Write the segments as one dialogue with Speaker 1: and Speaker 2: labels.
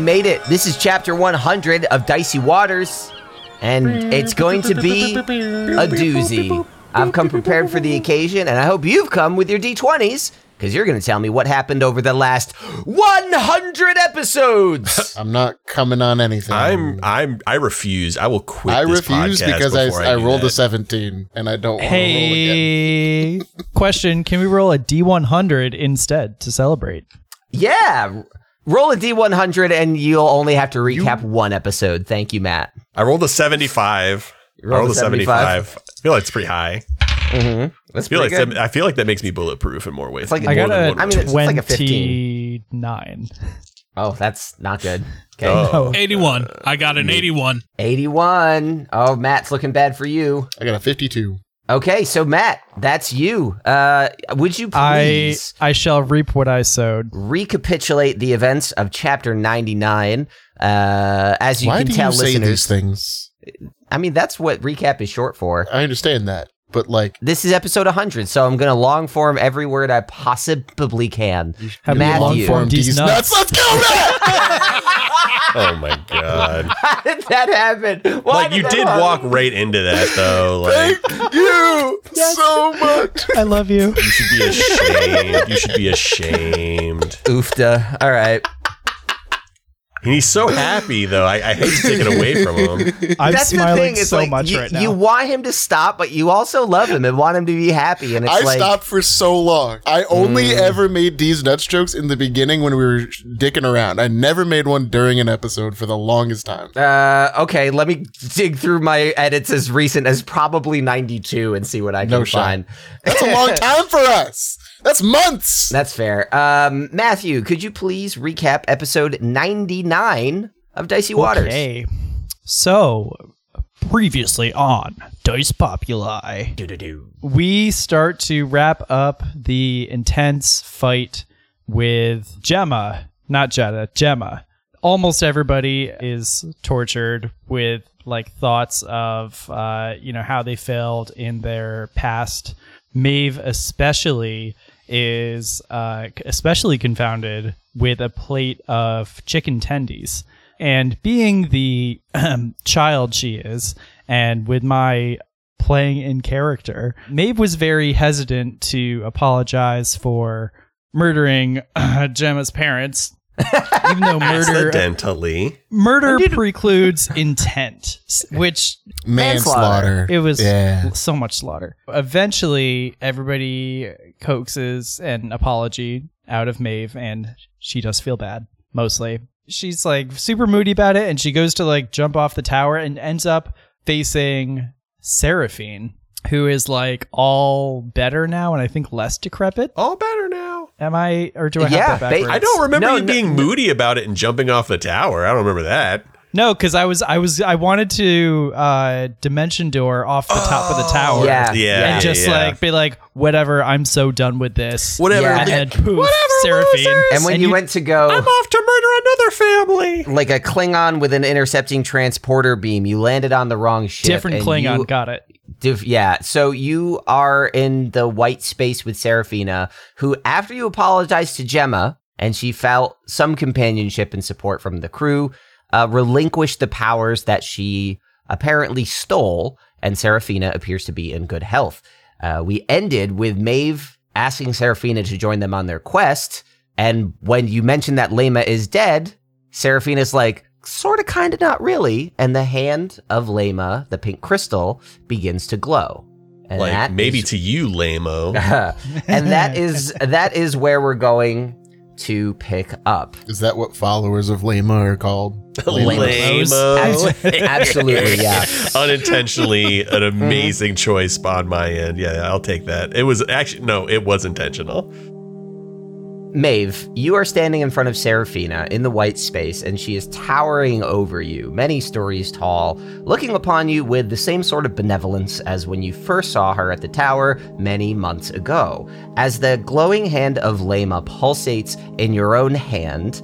Speaker 1: Boys, we made it. This is chapter 100 of Dicey Waters, and it's going to be a doozy. I've come prepared for the occasion, and I hope you've come with your D20s, because you're going to tell me what happened over the last 100 episodes.
Speaker 2: I'm not coming on anything.
Speaker 3: I'm I'm I refuse. I will quit.
Speaker 2: I
Speaker 3: this
Speaker 2: refuse because I,
Speaker 3: before
Speaker 2: I,
Speaker 3: do
Speaker 2: rolled a 17 and I don't want to roll again.
Speaker 4: Hey, question: Can we roll a D100 instead to celebrate?
Speaker 1: yeah, roll a D100, and you'll only have to recap one episode. Thank you, Matt.
Speaker 3: I rolled a 75. I
Speaker 1: rolled
Speaker 3: rolled
Speaker 1: a
Speaker 3: a 75. I feel like it's pretty high.
Speaker 1: Mm-hmm. That's
Speaker 3: I feel like
Speaker 1: good.
Speaker 3: that, I feel like that makes me bulletproof in more ways.
Speaker 1: It's like
Speaker 4: I got
Speaker 3: than
Speaker 4: a
Speaker 3: one
Speaker 1: I mean, it's like a 15.
Speaker 4: 29.
Speaker 1: Oh, that's not good. Okay.
Speaker 3: Oh.
Speaker 5: 81. I got an 81.
Speaker 1: 81. Oh, Matt's looking bad for you.
Speaker 2: I got a 52.
Speaker 1: Okay, so Matt, that's you. Uh, would you
Speaker 4: I
Speaker 1: please
Speaker 4: I shall reap what I sowed.
Speaker 1: recapitulate the events of chapter 99? Uh, as you
Speaker 2: Why
Speaker 1: can
Speaker 2: do
Speaker 1: tell,
Speaker 2: you say
Speaker 1: listeners,
Speaker 2: these things?
Speaker 1: I mean, that's what recap is short for.
Speaker 2: I understand that, but like,
Speaker 1: This is episode 100, so I'm going to long form every word I possibly can.
Speaker 4: Have me
Speaker 1: Matthew.
Speaker 4: long form
Speaker 2: these
Speaker 4: these
Speaker 2: nuts.
Speaker 4: nuts.
Speaker 2: Let's go, Matt!
Speaker 3: oh my god!
Speaker 1: How did that happen? Why
Speaker 3: like you
Speaker 1: that
Speaker 3: did
Speaker 1: happen?
Speaker 3: walk right into that though. Like
Speaker 2: Thank you so much.
Speaker 4: I love you.
Speaker 3: you should be ashamed. You should be ashamed.
Speaker 1: Oofta. All right.
Speaker 3: And he's so happy though. I, I hate to take it away from him.
Speaker 4: I'm
Speaker 1: That's the
Speaker 4: smiling
Speaker 1: thing. It's
Speaker 4: so
Speaker 1: like
Speaker 4: much
Speaker 1: you,
Speaker 4: right now.
Speaker 1: you want him to stop, but you also love him and want him to be happy. And it's
Speaker 2: I
Speaker 1: like,
Speaker 2: stopped for so long. I only
Speaker 1: Mm.
Speaker 2: ever made these nuts jokes in the beginning when we were dicking around. I never made one during an episode for the longest time.
Speaker 1: Uh, okay, let me dig through my edits as recent as probably 92 and see what I can
Speaker 2: No shot.
Speaker 1: find.
Speaker 2: That's a long time for us. That's months.
Speaker 1: That's fair. Um, Matthew, could you please recap episode 99 of Dicey Waters?
Speaker 4: Okay. So, previously on Dice Populi,
Speaker 1: Do-do-do.
Speaker 4: we start to wrap up the intense fight with Gemma, not Jetta, Gemma. Almost everybody is tortured with like thoughts of uh, you know how they failed in their past. Maeve especially is uh, especially confounded with a plate of chicken tendies. And being the um, child she is, and with my playing in character, Maeve was very hesitant to apologize for murdering uh, Gemma's parents. Even though murder
Speaker 3: Accidentally.
Speaker 4: murder precludes intent, which
Speaker 2: Manslaughter.
Speaker 4: it was
Speaker 2: Yeah.
Speaker 4: so much slaughter. Eventually, everybody coaxes an apology out of Maeve, and she does feel bad, mostly. She's like super moody about it, and she goes to like jump off the tower and ends up facing Seraphine, who is like all better now and I think less decrepit.
Speaker 3: All better now.
Speaker 4: Am I, or do I
Speaker 1: Yeah,
Speaker 4: have that
Speaker 1: ba-
Speaker 4: backwards?
Speaker 3: I don't remember
Speaker 1: No,
Speaker 3: you
Speaker 1: no,
Speaker 3: being moody about it and jumping off the tower. I don't remember that.
Speaker 4: No, because I was I was I wanted to uh dimension door off the top of the tower.
Speaker 1: Yeah.
Speaker 3: Yeah.
Speaker 4: And just
Speaker 3: yeah.
Speaker 4: like be like, whatever, I'm so done with this.
Speaker 3: Whatever.
Speaker 1: Yeah,
Speaker 4: And then
Speaker 1: and-
Speaker 4: poof, Seraphine.
Speaker 1: And when you, went to go,
Speaker 3: I'm off to murder another family.
Speaker 1: like a Klingon with an intercepting transporter beam, you landed on the wrong ship.
Speaker 4: different Klingon,
Speaker 1: you-
Speaker 4: got it.
Speaker 1: Div- yeah, so you are in the white space with Seraphina, who, after you apologized to Gemma and she felt some companionship and support from the crew, uh, relinquished the powers that she apparently stole, and Seraphina appears to be in good health. Uh, we ended with Maeve asking Seraphina to join them on their quest, and when you mentioned that Lema is dead, Seraphina's like, sort of, kind of, not really. And the hand of Lema, the pink crystal, begins to glow. And
Speaker 3: Like
Speaker 1: that
Speaker 3: maybe
Speaker 1: is-
Speaker 3: to you, lameo.
Speaker 1: and that is that is where we're going to pick up.
Speaker 2: Is that what followers of Lema are called?
Speaker 3: Lameo.
Speaker 1: Absolutely, yeah.
Speaker 3: Unintentionally, an mm-hmm. amazing choice on my end. Yeah, I'll take that. It was actually no, it was intentional.
Speaker 1: Maeve, you are standing in front of Seraphina in the white space, and she is towering over you, many stories tall, looking upon you with the same sort of benevolence as when you first saw her at the tower many months ago. As the glowing hand of Lema pulsates in your own hand,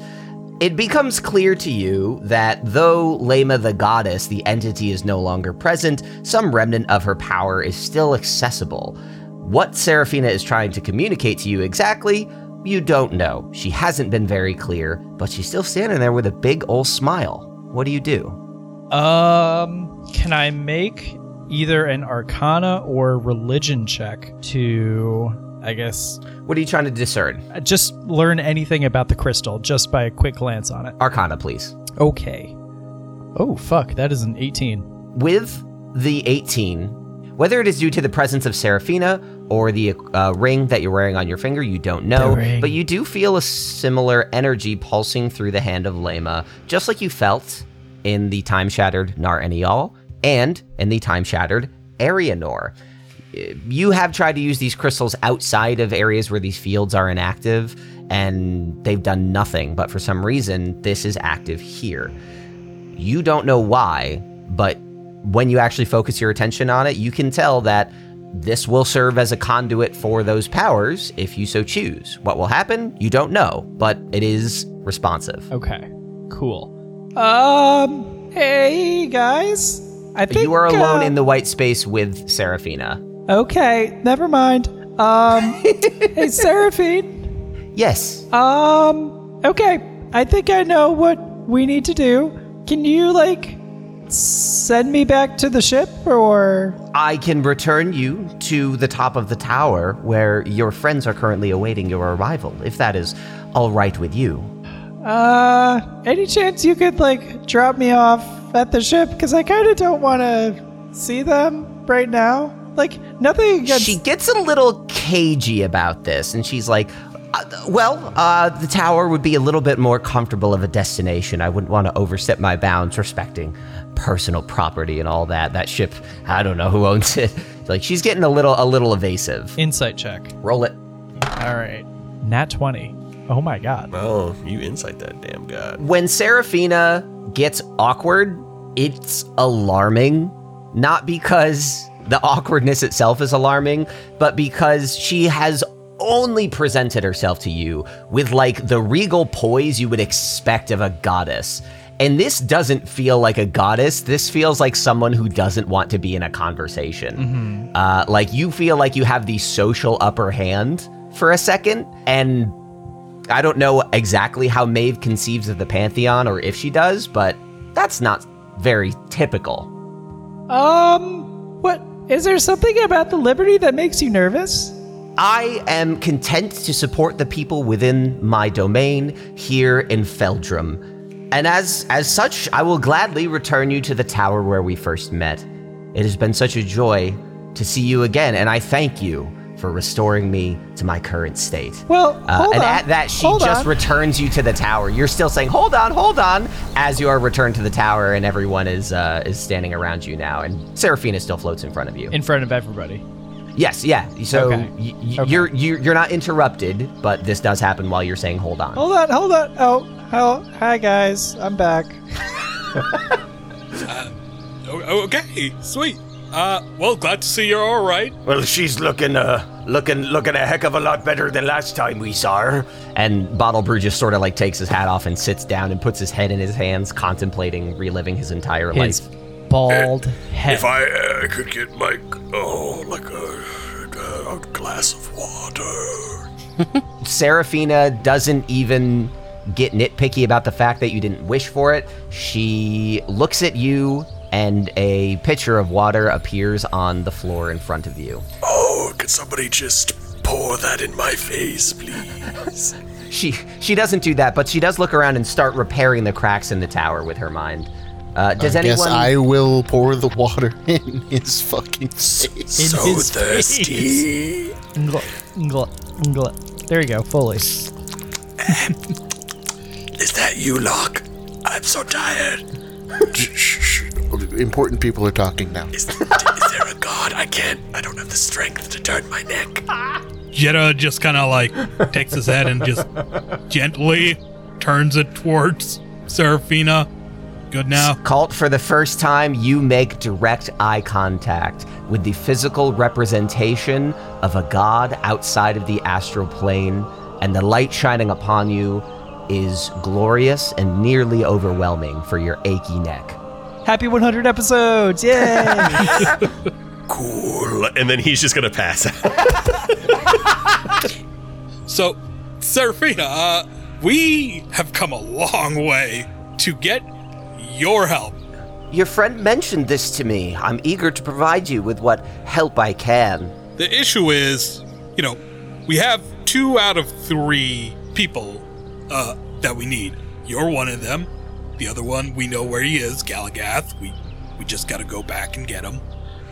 Speaker 1: it becomes clear to you that though Lema the goddess, the entity is no longer present, some remnant of her power is still accessible. What Seraphina is trying to communicate to you exactly, You don't know. She hasn't been very clear, but she's still standing there with a big old smile. What do you do?
Speaker 4: Um, can I make either an Arcana or Religion check to, I guess,
Speaker 1: What are you trying to discern?
Speaker 4: uh, just learn anything about the crystal just by a quick glance on it?
Speaker 1: Arcana, please.
Speaker 4: Okay. Oh fuck, that is an 18.
Speaker 1: With the 18, whether it is due to the presence of Seraphina or the uh, ring that you're wearing on your finger, you don't know. But you do feel a similar energy pulsing through the hand of Lema, just like you felt in the time shattered Nar Enial and in the time shattered Arianor. You have tried to use these crystals outside of areas where these fields are inactive, and they've done nothing. But for some reason, this is active here. You don't know why, but when you actually focus your attention on it, you can tell that this will serve as a conduit for those powers if you so choose. What will happen, you don't know, but it is responsive.
Speaker 4: Okay. Cool. Um, hey guys. I think
Speaker 1: You are alone
Speaker 4: uh,
Speaker 1: in the white space with Seraphina.
Speaker 4: Okay, never mind. Um, hey Seraphine.
Speaker 1: Yes,
Speaker 4: Um, okay. I think I know what we need to do. Can you like send me back to the ship or
Speaker 1: I can return you to the top of the tower where your friends are currently awaiting your arrival, if that is all right with you.
Speaker 4: uh any chance you could like drop me off at the ship cuz I kind of don't want to see them right now. Like nothing against
Speaker 1: She gets a little cagey about this, and she's like, uh, "Well, uh, the tower would be a little bit more comfortable of a destination. I wouldn't want to overstep my bounds, respecting personal property and all that. That ship, I don't know who owns it. Like she's getting a little, a little evasive.
Speaker 4: insight check.
Speaker 1: Roll it.
Speaker 4: All right. Nat 20. Oh my god.
Speaker 3: Oh, you insight that damn god.
Speaker 1: When Seraphina gets awkward, it's alarming. Not because the awkwardness itself is alarming, but because she has only presented herself to you with like the regal poise you would expect of a goddess. And this doesn't feel like a goddess. This feels like someone who doesn't want to be in a conversation. Uh, like you feel like you have the social upper hand for a second, and I don't know exactly how Maeve conceives of the Pantheon or if she does, but that's not very typical.
Speaker 4: Um, what is there something about the Liberty that makes you nervous?
Speaker 1: I am content to support the people within my domain here in Felldrom. And as as such, I will gladly return you to the tower where we first met. It has been such a joy to see you again, and I thank you for restoring me to my current state.
Speaker 4: Well,
Speaker 1: Uh,
Speaker 4: hold
Speaker 1: and
Speaker 4: on.
Speaker 1: at that, she
Speaker 4: Hold
Speaker 1: just
Speaker 4: on.
Speaker 1: returns you to the tower. You're still saying, "Hold on, hold on," as you are returned to the tower, and everyone is uh, is standing around you now, and Seraphina still floats in front of you.
Speaker 4: in front of everybody.
Speaker 1: Yes, yeah. So
Speaker 4: Okay.
Speaker 1: y- y-
Speaker 4: Okay.
Speaker 1: you're you're you're not interrupted, but this does happen while you're saying, "Hold on."
Speaker 4: Hold on, hold on. Oh, oh, hi guys, I'm back.
Speaker 5: O- Okay, sweet. Uh, well, glad to see you're all right.
Speaker 1: Well, she's looking uh looking looking a heck of a lot better than last time we saw her. And Bottle Brew just sort of like takes his hat off and sits down and puts his head in his hands, contemplating reliving his entire
Speaker 4: His
Speaker 1: life.
Speaker 4: Bald head.
Speaker 3: If I uh, could get my oh like a, a glass of water.
Speaker 1: Seraphina doesn't even get nitpicky about the fact that you didn't wish for it. She looks at you, and a pitcher of water appears on the floor in front of you.
Speaker 3: Oh, could somebody just pour that in my face, please?
Speaker 1: She she doesn't do that, but she does look around and start repairing the cracks in the tower with her mind. Uh, does
Speaker 2: I guess
Speaker 1: anyone?
Speaker 2: I will pour the water in his fucking face.
Speaker 4: In
Speaker 3: so
Speaker 4: his
Speaker 3: thirsty.
Speaker 4: Ngl- ngl- ngl- There you go, fully.
Speaker 3: Is that you, Locke? I'm so tired.
Speaker 2: Shh, shh, shh. Important people are talking now.
Speaker 3: Is, is there a god? I can't. I don't have the strength to turn my neck.
Speaker 5: Jetta just kind of like takes his head and just gently turns it towards Seraphina. Good now.
Speaker 1: Kalt, for the first time, you make direct eye contact with the physical representation of a god outside of the astral plane, and the light shining upon you is glorious and nearly overwhelming for your achy neck.
Speaker 4: Happy 100 episodes! Yay!
Speaker 3: Cool. And then he's just gonna pass out.
Speaker 5: So, Seraphina, uh, we have come a long way to get your help.
Speaker 1: Your friend mentioned this to me. I'm eager to provide you with what help I can.
Speaker 5: The issue is, you know, we have two out of three people uh, that we need. You're one of them. The other one, we know where he is, Galagath. We we just got to go back and get him.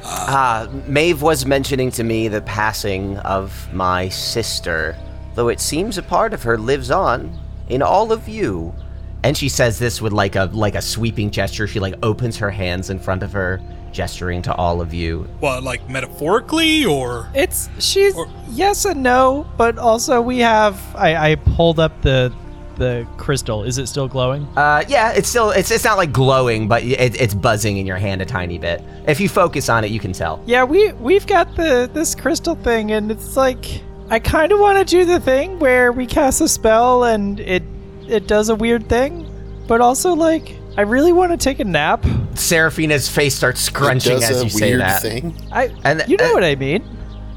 Speaker 1: Ah, Maeve was mentioning to me the passing of my sister, though it seems a part of her lives on in all of you. And she says this with like a like a sweeping gesture. She like opens her hands in front of her, gesturing to all of you.
Speaker 5: What, like metaphorically, or
Speaker 4: It's she's
Speaker 5: Or-
Speaker 4: yes and no, but also we have. I, I pulled up the the crystal. Is it still glowing?
Speaker 1: Uh, yeah, it's still it's it's not like glowing, but it, it's buzzing in your hand a tiny bit. If you focus on it, you can tell.
Speaker 4: Yeah, we we've got the this crystal thing, and it's like I kind of want to do the thing where we cast a spell and it it does a weird thing, but also like I really want to take a nap.
Speaker 1: Seraphina's face starts
Speaker 2: It
Speaker 1: scrunching
Speaker 2: does
Speaker 1: as
Speaker 2: a
Speaker 1: you say
Speaker 2: weird
Speaker 1: that.
Speaker 2: thing.
Speaker 4: I
Speaker 1: And-
Speaker 4: you know
Speaker 1: uh,
Speaker 4: what I mean.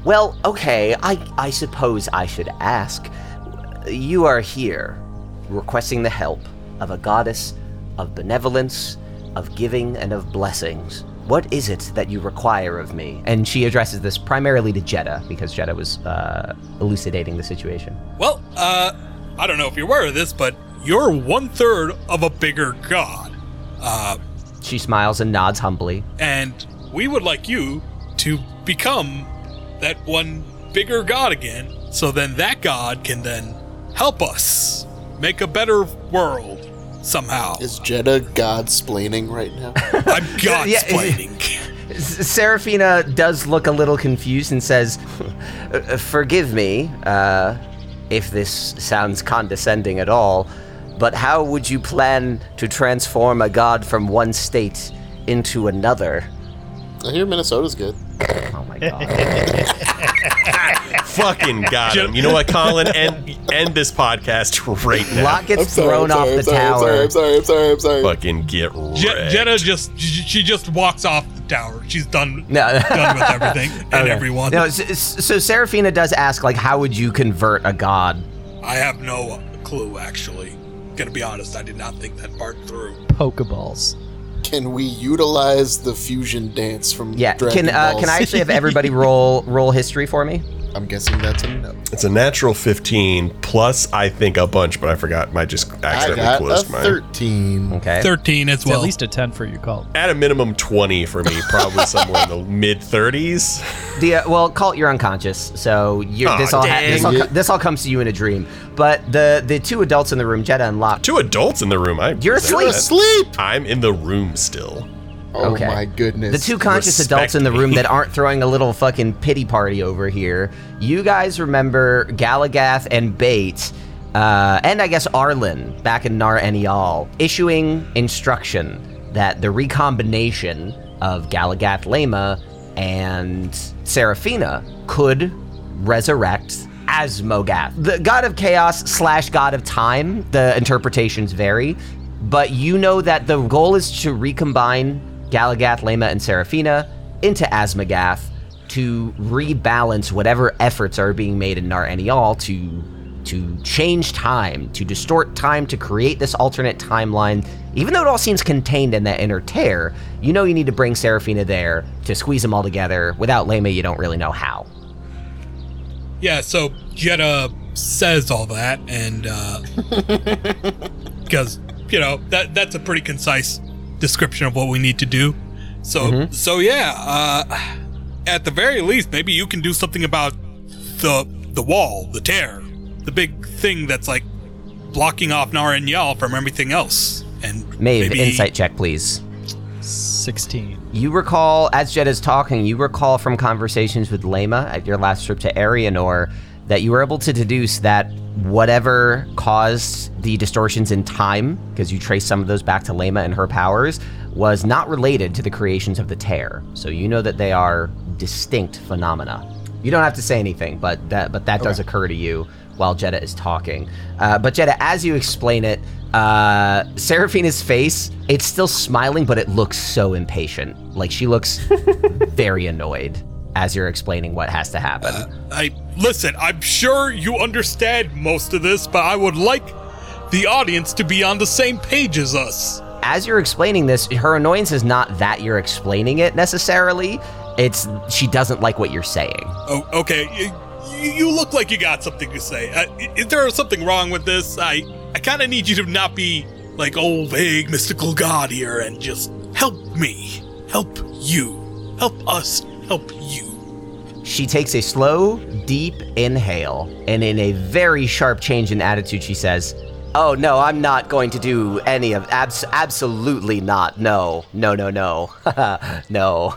Speaker 1: Well, okay, I I suppose I should ask. You are here requesting the help of a goddess of benevolence, of giving, and of blessings. What is it that you require of me? And she addresses this primarily to Jeddah because Jeddah was uh, elucidating the situation.
Speaker 5: well, uh, I don't know if you're aware of this, but you're one third of a bigger god, uh,
Speaker 1: She smiles and nods humbly.
Speaker 5: and we would like you to become that one bigger god again. So then that god can then help us make a better world somehow.
Speaker 2: Is Jeddah God splaining right now?
Speaker 5: I'm god
Speaker 1: Yeah,
Speaker 5: explaining.
Speaker 1: S- Seraphina does look a little confused and says, "Uh, Forgive me uh, if this sounds condescending at all, but how would you plan to transform a god from one state into another?
Speaker 2: I hear Minnesota's good.
Speaker 1: Oh my god.
Speaker 3: Fucking got him. You know what, Colin? End end this podcast right now.
Speaker 1: Lot gets thrown off the
Speaker 2: I'm sorry,
Speaker 1: tower.
Speaker 2: I'm sorry, I'm sorry, I'm sorry.
Speaker 3: Fucking get
Speaker 5: Je- Jenna just she just walks off the tower. She's done
Speaker 1: No.
Speaker 5: done with everything and
Speaker 1: Okay.
Speaker 5: everyone.
Speaker 1: No, s- s- so Seraphina does ask, like, how would you convert a god?
Speaker 5: I have no clue actually. Gonna be honest, I did not think that part through.
Speaker 4: Pokeballs.
Speaker 2: Can we utilize the fusion dance from
Speaker 1: Yeah,
Speaker 2: Dragon
Speaker 1: can uh,
Speaker 2: Balls?
Speaker 1: can I actually have everybody roll roll history for me?
Speaker 2: I'm guessing that's a no.
Speaker 3: It's a natural 15 plus, I think, a bunch, but I forgot. I just
Speaker 2: I
Speaker 3: accidentally
Speaker 2: got a
Speaker 3: closed mine.
Speaker 2: 13.
Speaker 1: Okay.
Speaker 5: Thirteen as
Speaker 4: It's
Speaker 5: well.
Speaker 4: at least a ten for you, called.
Speaker 3: At a minimum 20 for me, probably somewhere in the mid 30s.
Speaker 1: The uh, well, Kalt, you're unconscious, so you're,
Speaker 3: Aw,
Speaker 1: this all ha- this all,
Speaker 2: dang
Speaker 1: co- this all comes to you in a dream. But the the two adults in the room, Jeddah and Locke,
Speaker 3: Two adults in the room. I,
Speaker 1: You're asleep.
Speaker 2: Asleep!
Speaker 3: I'm in the room still.
Speaker 2: Oh
Speaker 1: Okay.
Speaker 2: my goodness.
Speaker 1: the two conscious
Speaker 3: Respect
Speaker 1: adults in the room that aren't throwing a little fucking pity party over here. You guys remember Galagath and Bait, uh, and I guess Arlen back in Nar Enial, issuing instruction that the recombination of Galagath Lema and Seraphina could resurrect Asmagath, the god of chaos slash god of time. The interpretations vary, but you know that the goal is to recombine Galagath, Lema, and Seraphina into Asmagath to rebalance whatever efforts are being made in Nar Enial to to change time, to distort time, to create this alternate timeline. Even though it all seems contained in that inner tear, you know you need to bring Seraphina there to squeeze them all together. Without Lema, you don't really know how.
Speaker 5: Yeah, so Jetta says all that, and uh, because you know that that's a pretty concise description of what we need to do. So so yeah, uh, at the very least, maybe you can do something about the the wall, the tear, the big thing that's like blocking off Nar Enial from everything else. And
Speaker 1: Maeve,
Speaker 5: maybe
Speaker 1: insight check, please.
Speaker 4: Sixteen.
Speaker 1: You recall, as Jed is talking, you recall from conversations with Lema at your last trip to Arianor that you were able to deduce that whatever caused the distortions in time, because you traced some of those back to Lema and her powers, was not related to the creations of the Tear. So you know that they are distinct phenomena. You don't have to say anything, but that but that does occur to you while Jeddah is talking. Uh, but Jeddah, as you explain it, uh, Seraphina's face, it's still smiling, but it looks so impatient. Like she looks very annoyed as you're explaining what has to happen.
Speaker 5: I listen, I'm sure you understand most of this, but I would like the audience to be on the same page as us.
Speaker 1: As you're explaining this, her annoyance is not that you're explaining it necessarily. It's she doesn't like what you're saying.
Speaker 5: Oh, okay. You, you look like you got something to say. Uh, is there something wrong with this? I, I kind of need you to not be like old, vague, mystical god here and just help me, help you, help us, help you.
Speaker 1: She takes a slow, deep inhale, and in a very sharp change in attitude, she says, Oh, no, I'm not going to do any of abs- absolutely not. No, no, no, no. no.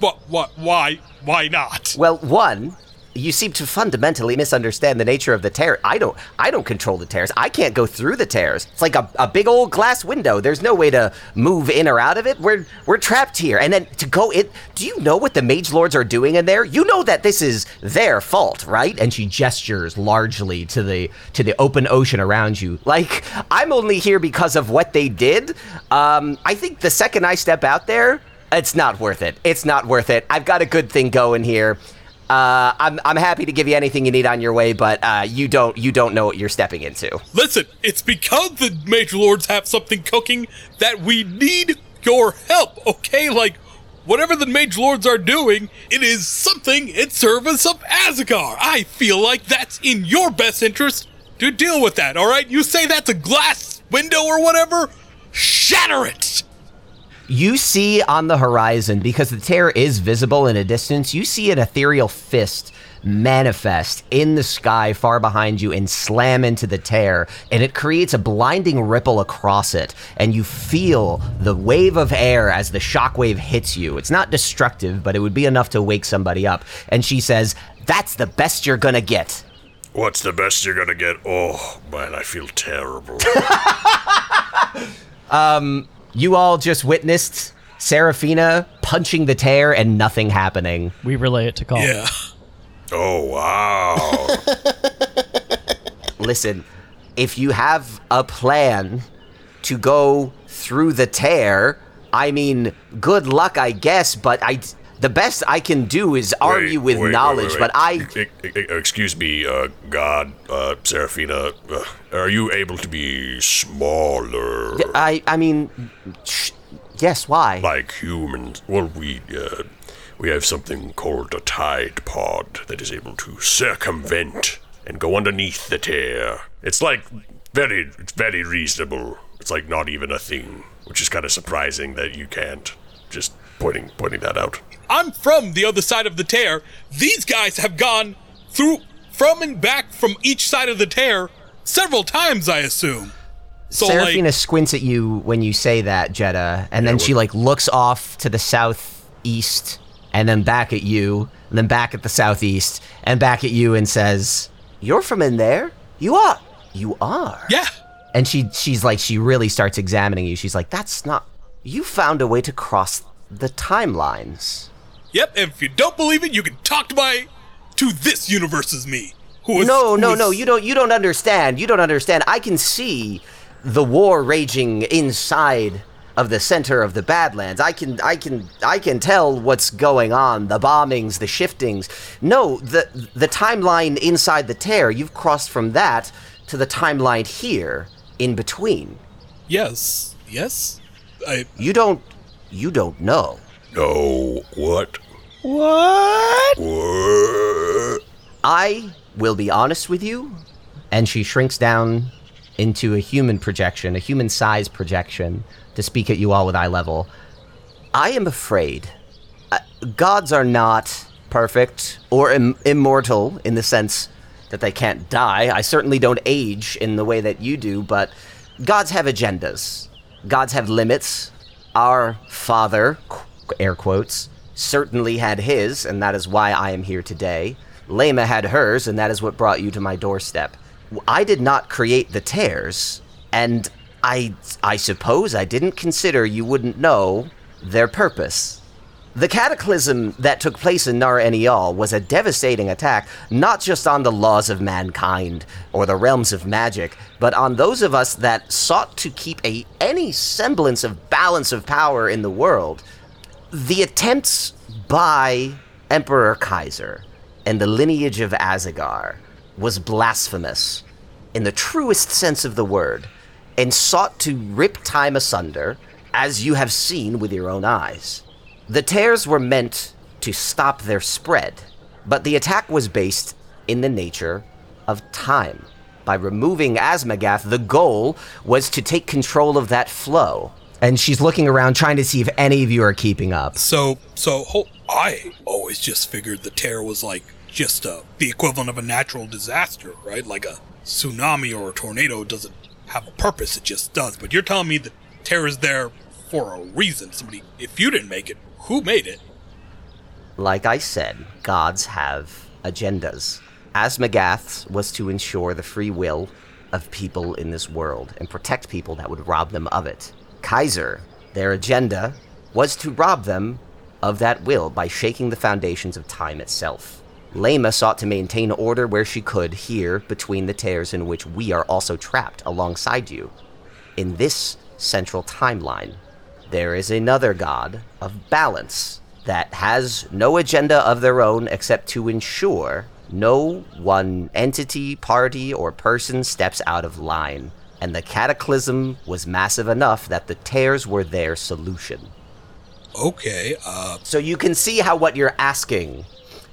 Speaker 5: What? What? Why? Why not?
Speaker 1: Well, one, you seem to fundamentally misunderstand the nature of the tear. I don't I don't control the tears. I can't go through the tears. It's like a, a big old glass window. There's no way to move in or out of it. We're we're trapped here. And then to go in do you know what the mage lords are doing in there? You know that this is their fault, right? And she gestures largely to the to the open ocean around you. Like, I'm only here because of what they did. Um, I think the second I step out there, it's not worth it. It's not worth it. I've got a good thing going here. Uh, I'm I'm happy to give you anything you need on your way, but uh, you don't you don't know what you're stepping into.
Speaker 5: Listen, it's because the mage lords have something cooking that we need your help. Okay, like whatever the mage lords are doing, it is something in service of Azagar. I feel like that's in your best interest to deal with that. All right, you say that's a glass window or whatever, shatter it.
Speaker 1: You see on the horizon, because the tear is visible in a distance, you see an ethereal fist manifest in the sky far behind you and slam into the tear, and it creates a blinding ripple across it, and you feel the wave of air as the shockwave hits you. It's not destructive, but it would be enough to wake somebody up. And she says, That's the best you're gonna get.
Speaker 3: What's the best you're gonna get? Oh man, I feel terrible.
Speaker 1: Um, You all just witnessed Seraphina punching the tear and nothing happening.
Speaker 4: We relay it to Kalt.
Speaker 5: Yeah.
Speaker 3: oh wow.
Speaker 1: listen, if you have a plan to go through the tear, I mean, good luck, I guess, but I the best I can do is argue
Speaker 3: Wait,
Speaker 1: with
Speaker 3: wait,
Speaker 1: knowledge,
Speaker 3: wait,
Speaker 1: but I
Speaker 3: Excuse me, uh, God, uh, Seraphina, uh, are you able to be smaller?
Speaker 1: I I mean sh- yes, why?
Speaker 3: like humans. Well, we uh, we have something called a tide pod that is able to circumvent and go underneath the tear. It's like very, it's very reasonable. It's like not even a thing, which is kind of surprising that you can't. Just pointing pointing that out.
Speaker 5: I'm from the other side of the tear. These guys have gone through from and back from each side of the tear several times, I assume. So
Speaker 1: Seraphina
Speaker 5: like,
Speaker 1: squints at you when you say that, Jetta, and then she like looks off to the southeast and then back at you, and then back at the southeast and back at you and says, "You're from in there? You are. You are."
Speaker 5: yeah,
Speaker 1: And she she's like she really starts examining you. She's like, "That's not you found a way to cross the timelines."
Speaker 5: Yep. And if you don't believe it, you can talk to my to this universe's me. Who is
Speaker 1: No,
Speaker 5: who
Speaker 1: no,
Speaker 5: is-
Speaker 1: no. You don't. You don't understand. You don't understand. I can see the war raging inside of the center of the Badlands. I can, I can, I can tell what's going on. The bombings, the shiftings. No, the the timeline inside the tear. You've crossed from that to the timeline here in between.
Speaker 5: Yes, yes. I
Speaker 1: You don't. You don't know.
Speaker 3: No, what?
Speaker 4: What?
Speaker 1: I will be honest with you. And she shrinks down into a human projection, a human size projection, to speak at you all with eye level. I am afraid. Uh, gods are not perfect or Im- immortal in the sense that they can't die. I certainly don't age in the way that you do, but gods have agendas. Gods have limits. Our father, air quotes, certainly had his, and that is why I am here today. Lema had hers, and that is what brought you to my doorstep. I did not create the tears, and I I suppose I didn't consider you wouldn't know their purpose. The cataclysm that took place in Nar Enial was a devastating attack, not just on the laws of mankind or the realms of magic, but on those of us that sought to keep a any semblance of balance of power in the world. The attempts by Emperor Kaiser and the lineage of Azagar was blasphemous in the truest sense of the word and sought to rip time asunder, as you have seen with your own eyes. The tears were meant to stop their spread, but the attack was based in the nature of time. By removing Asmagath, the goal was to take control of that flow. And she's looking around trying to see if any of you are keeping up.
Speaker 5: So, so ho- I always just figured the tear was like just uh, the equivalent of a natural disaster, right? Like a tsunami or a tornado doesn't have a purpose; it just does. But you're telling me the tear is there for a reason. Somebody, if you didn't make it, who made it?
Speaker 1: Like I said, gods have agendas. Asmagath's was to ensure the free will of people in this world and protect people that would rob them of it. Kaiser, their agenda was to rob them of that will by shaking the foundations of time itself. Lema sought to maintain order where she could here between the tears in which we are also trapped alongside you. In this central timeline, there is another god of balance that has no agenda of their own except to ensure no one entity, party, or person steps out of line. And the cataclysm was massive enough that the tears were their solution.
Speaker 5: Okay, uh,
Speaker 1: So you can see how what you're asking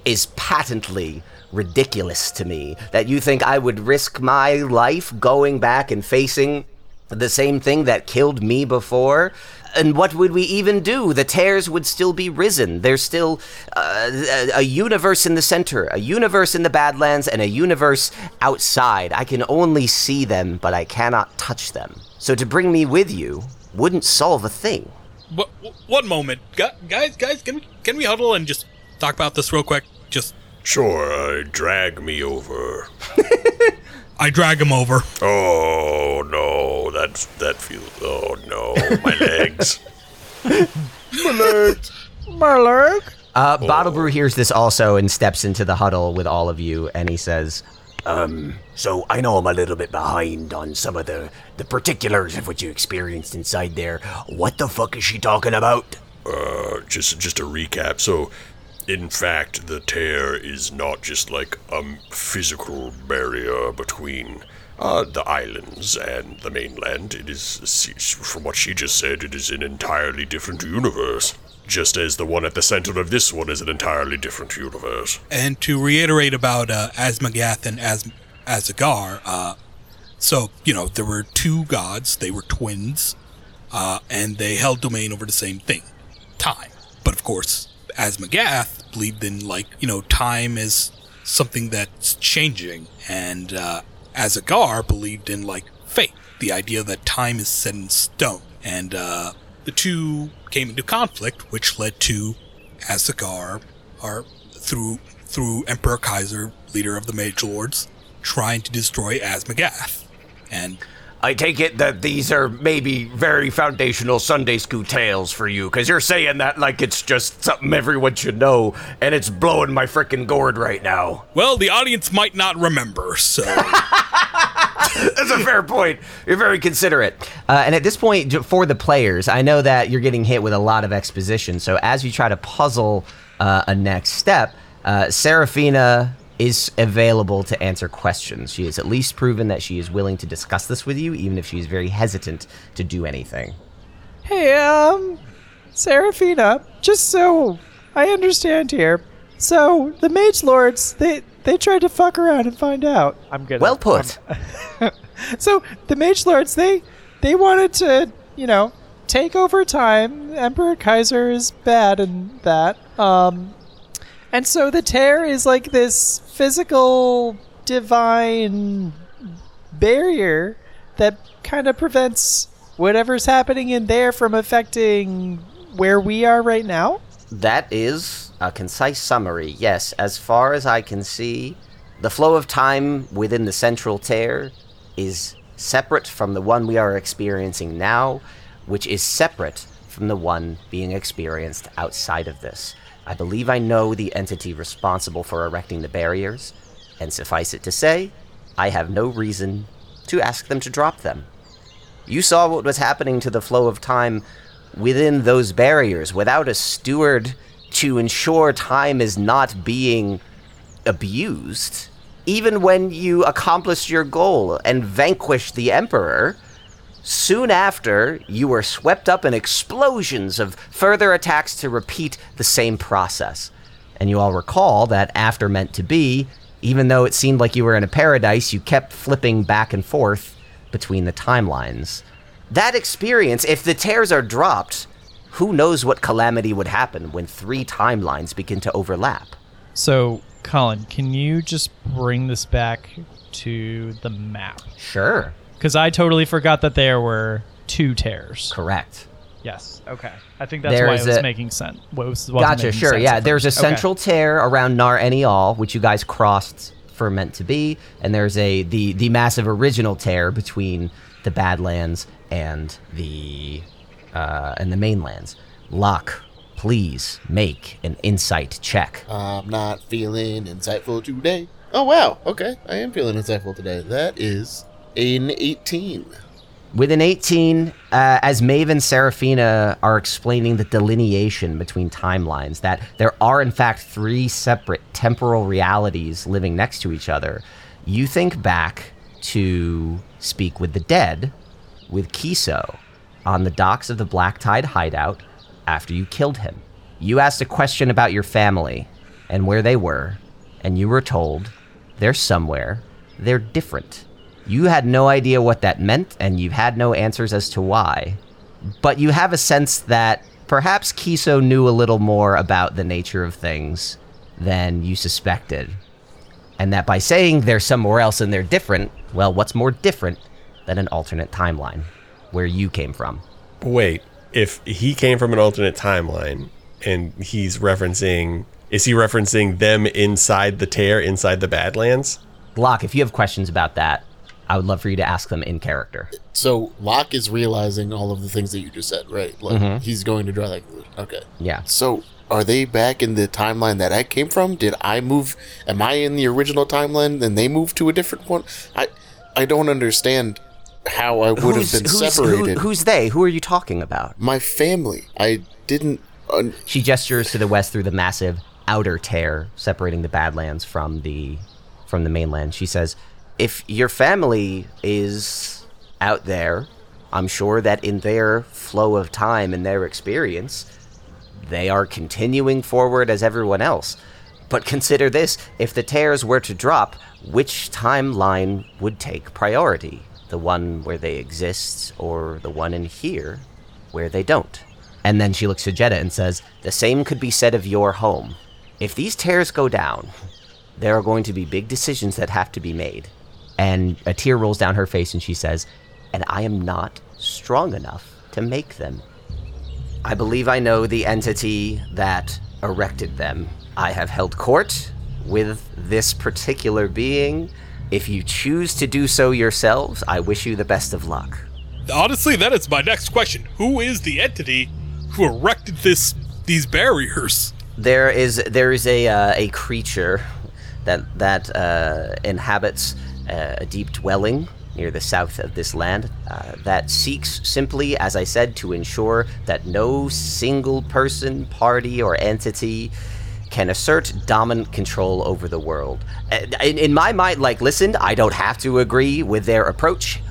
Speaker 1: is patently ridiculous to me. That you think I would risk my life going back and facing the same thing that killed me before? And what would we even do? The tears would still be risen. There's still uh, a, a universe in the center, a universe in the Badlands, and a universe outside. I can only see them, but I cannot touch them. So to bring me with you wouldn't solve a thing.
Speaker 5: But, one moment, Gu- guys, guys, can we can we huddle and just talk about this real quick? Just
Speaker 3: Sure, uh, drag me over.
Speaker 5: I drag him over.
Speaker 3: Oh no, that's that feels. Oh no, my legs. My legs. My leg.
Speaker 1: Uh, Bottle Brew hears this also and steps into the huddle with all of you, and he says, "Um, so I know I'm a little bit behind on some of the the particulars of what you experienced inside there. What the fuck is she talking about?"
Speaker 3: Uh, just just a recap. So, in fact, the tear is not just like a physical barrier between uh, the islands and the mainland. It is, from what she just said, it is an entirely different universe. Just as the one at the center of this one is an entirely different universe.
Speaker 5: And to reiterate about uh, Asmagath and As- Azagar, uh, so, you know, there were two gods, they were twins, uh, and they held domain over the same thing time. But of course, Asmagath believed in, like, you know, time is something that's changing, and uh, Azagar believed in, like, fate, the idea that time is set in stone. And uh, the two came into conflict, which led to Azagar, or through through Emperor Kaiser, leader of the Mage Lords, trying to destroy Asmagath. And
Speaker 1: I take it that these are maybe very foundational Sunday school tales for you, because you're saying that like it's just something everyone should know, and it's blowing my frickin' gourd right now.
Speaker 5: well, the audience might not remember, so
Speaker 1: That's a fair point. You're very considerate. Uh, and at this point, for the players, I know that you're getting hit with a lot of exposition. So as you try to puzzle uh, a next step, uh, Seraphina is available to answer questions. She has at least proven that she is willing to discuss this with you, even if she is very hesitant to do anything.
Speaker 4: Hey, um, Seraphina, just so I understand here. So the Mage Lords, they they tried to fuck around and find out. I'm good.
Speaker 1: Well put.
Speaker 4: So the Mage Lords, they they wanted to, you know, take over time. Emperor Kaiser is bad in that. Um, and so the tear is like this physical divine barrier that kind of prevents whatever's happening in there from affecting where we are right now.
Speaker 1: That is a concise summary. Yes, as far as I can see, the flow of time within the central tear is separate from the one we are experiencing now, which is separate from the one being experienced outside of this. I believe I know the entity responsible for erecting the barriers, and suffice it to say, I have no reason to ask them to drop them. You saw what was happening to the flow of time within those barriers without a steward to ensure time is not being abused. Even when you accomplished your goal and vanquished the Emperor, soon after you were swept up in explosions of further attacks to repeat the same process. And you all recall that after Meant to Be, even though it seemed like you were in a paradise, you kept flipping back and forth between the timelines. That experience, if the tears are dropped, who knows what calamity would happen when three timelines begin to overlap?
Speaker 4: So, Colin, can you just bring this back to the map?
Speaker 1: Sure.
Speaker 4: Because I totally forgot that there were two tears.
Speaker 1: Correct.
Speaker 4: Yes. Okay. I think that's
Speaker 1: There
Speaker 4: why it
Speaker 1: is
Speaker 4: was
Speaker 1: a-
Speaker 4: making sense. What was, wasn't
Speaker 1: Gotcha,
Speaker 4: making
Speaker 1: sure.
Speaker 4: sense
Speaker 1: Yeah,
Speaker 4: at
Speaker 1: there's a
Speaker 4: first. Okay.
Speaker 1: central tear around Nar Enial, which you guys crossed for meant to be, and there's a the the massive original tear between the Badlands and the uh, and the mainlands. Locke, please make an insight check.
Speaker 2: I'm not feeling insightful today. Oh wow, okay, I am feeling insightful today. That is an 18.
Speaker 1: With an 18, uh, as Maeve and Seraphina are explaining the delineation between timelines, that there are in fact three separate temporal realities living next to each other, you think back to Speak with the Dead with Kiso on the docks of the Black Tide hideout after you killed him. You asked a question about your family and where they were, and you were told they're somewhere, they're different. You had no idea what that meant, and you had no answers as to why. But you have a sense that perhaps Kiso knew a little more about the nature of things than you suspected. And that by saying they're somewhere else and they're different, well, what's more different than an alternate timeline where you came from?
Speaker 6: Wait, if he came from an alternate timeline and he's referencing, is he referencing them inside the tear, inside the Badlands?
Speaker 1: Locke, if you have questions about that, I would love for you to ask them in character.
Speaker 2: So Locke is realizing all of the things that you just said, right? Like mm-hmm. he's going to draw that. Glue. Okay.
Speaker 1: Yeah.
Speaker 2: So are they back in the timeline that I came from? Did I move? Am I in the original timeline and they moved to a different one? I I don't understand how I would have been
Speaker 1: who-
Speaker 2: separated.
Speaker 1: who's they? Who are you talking about?
Speaker 2: My family. I didn't. Un-
Speaker 1: She gestures to the west through the massive outer tear separating the Badlands from the from the mainland. She says, "If your family is out there, I'm sure that in their flow of time and their experience, they are continuing forward as everyone else. But consider this, if the tears were to drop, which timeline would take priority? The one where they exist or the one in here where they don't?" And then she looks to Jeddah and says, The same could be said of your home. If these tears go down, there are going to be big decisions that have to be made. And a tear rolls down her face and she says, And I am not strong enough to make them. I believe I know the entity that erected them. I have held court with this particular being. If you choose to do so yourselves, I wish you the best of luck.
Speaker 5: Honestly, that is my next question. Who is the entity who erected this these barriers?
Speaker 1: There is there is a uh, a creature that that uh, inhabits a deep dwelling near the south of this land uh, that seeks simply, as I said, to ensure that no single person, party, or entity can assert dominant control over the world. Uh, In, in my mind, like, listen, I don't have to agree with their approach.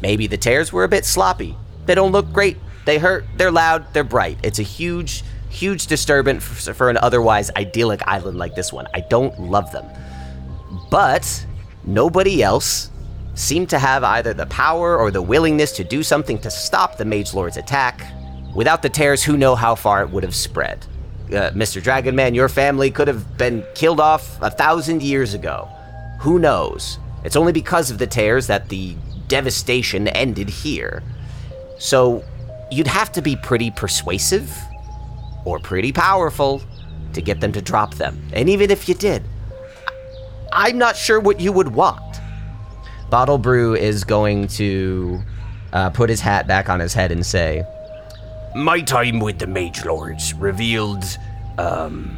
Speaker 1: Maybe the tears were a bit sloppy. They don't look great. They hurt. They're loud. They're bright. It's a huge, huge disturbance for, for an otherwise idyllic island like this one. I don't love them. But nobody else seemed to have either the power or the willingness to do something to stop the Mage Lord's attack. Without the tears, who know how far it would have spread? Uh, Mr. Dragonman, your family could have been killed off a thousand years ago. Who knows? It's only because of the tears that the devastation ended here. So, you'd have to be pretty persuasive or pretty powerful to get them to drop them. And even if you did, I'm not sure what you would want. Bottle Brew is going to uh, put his hat back on his head and say, My time with the Mage Lords revealed um,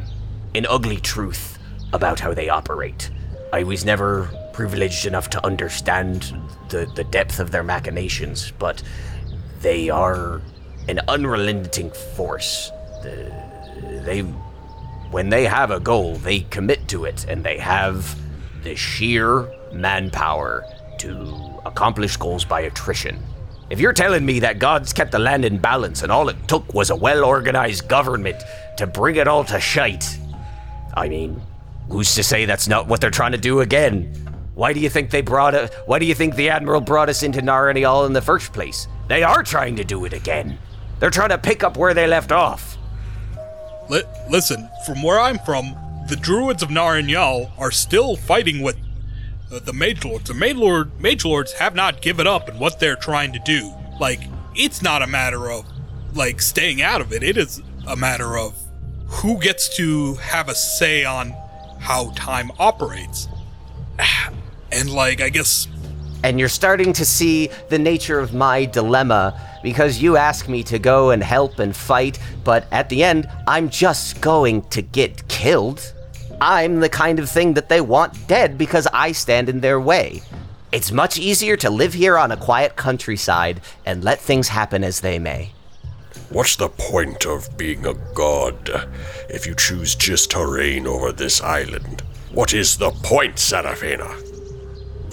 Speaker 1: an ugly truth about how they operate. I was never privileged enough to understand the, the depth of their machinations, but they are an unrelenting force. The, they when they have a goal, they commit to it, and they have the sheer manpower to accomplish goals by attrition. If you're telling me that God's kept the land in balance and all it took was a well organized government to bring it all to shite, I mean, who's to say that's not what they're trying to do again? Why do you think they brought a, Why do you think the Admiral brought us into Nar Enial in the first place? They are trying to do it again. They're trying to pick up where they left off.
Speaker 5: Li- listen, from where I'm from, the druids of Nar Enial are still fighting with uh, the mage lords. The mage lord mage lords have not given up in what they're trying to do. Like it's not a matter of like staying out of it. It is a matter of who gets to have a say on how time operates. And like I guess
Speaker 1: and you're starting to see the nature of my dilemma because you ask me to go and help and fight, but at the end, I'm just going to get killed. I'm the kind of thing that they want dead because I stand in their way. It's much easier to live here on a quiet countryside and let things happen as they may.
Speaker 3: What's the point of being a god if you choose just to reign over this island? What is the point, Seraphina?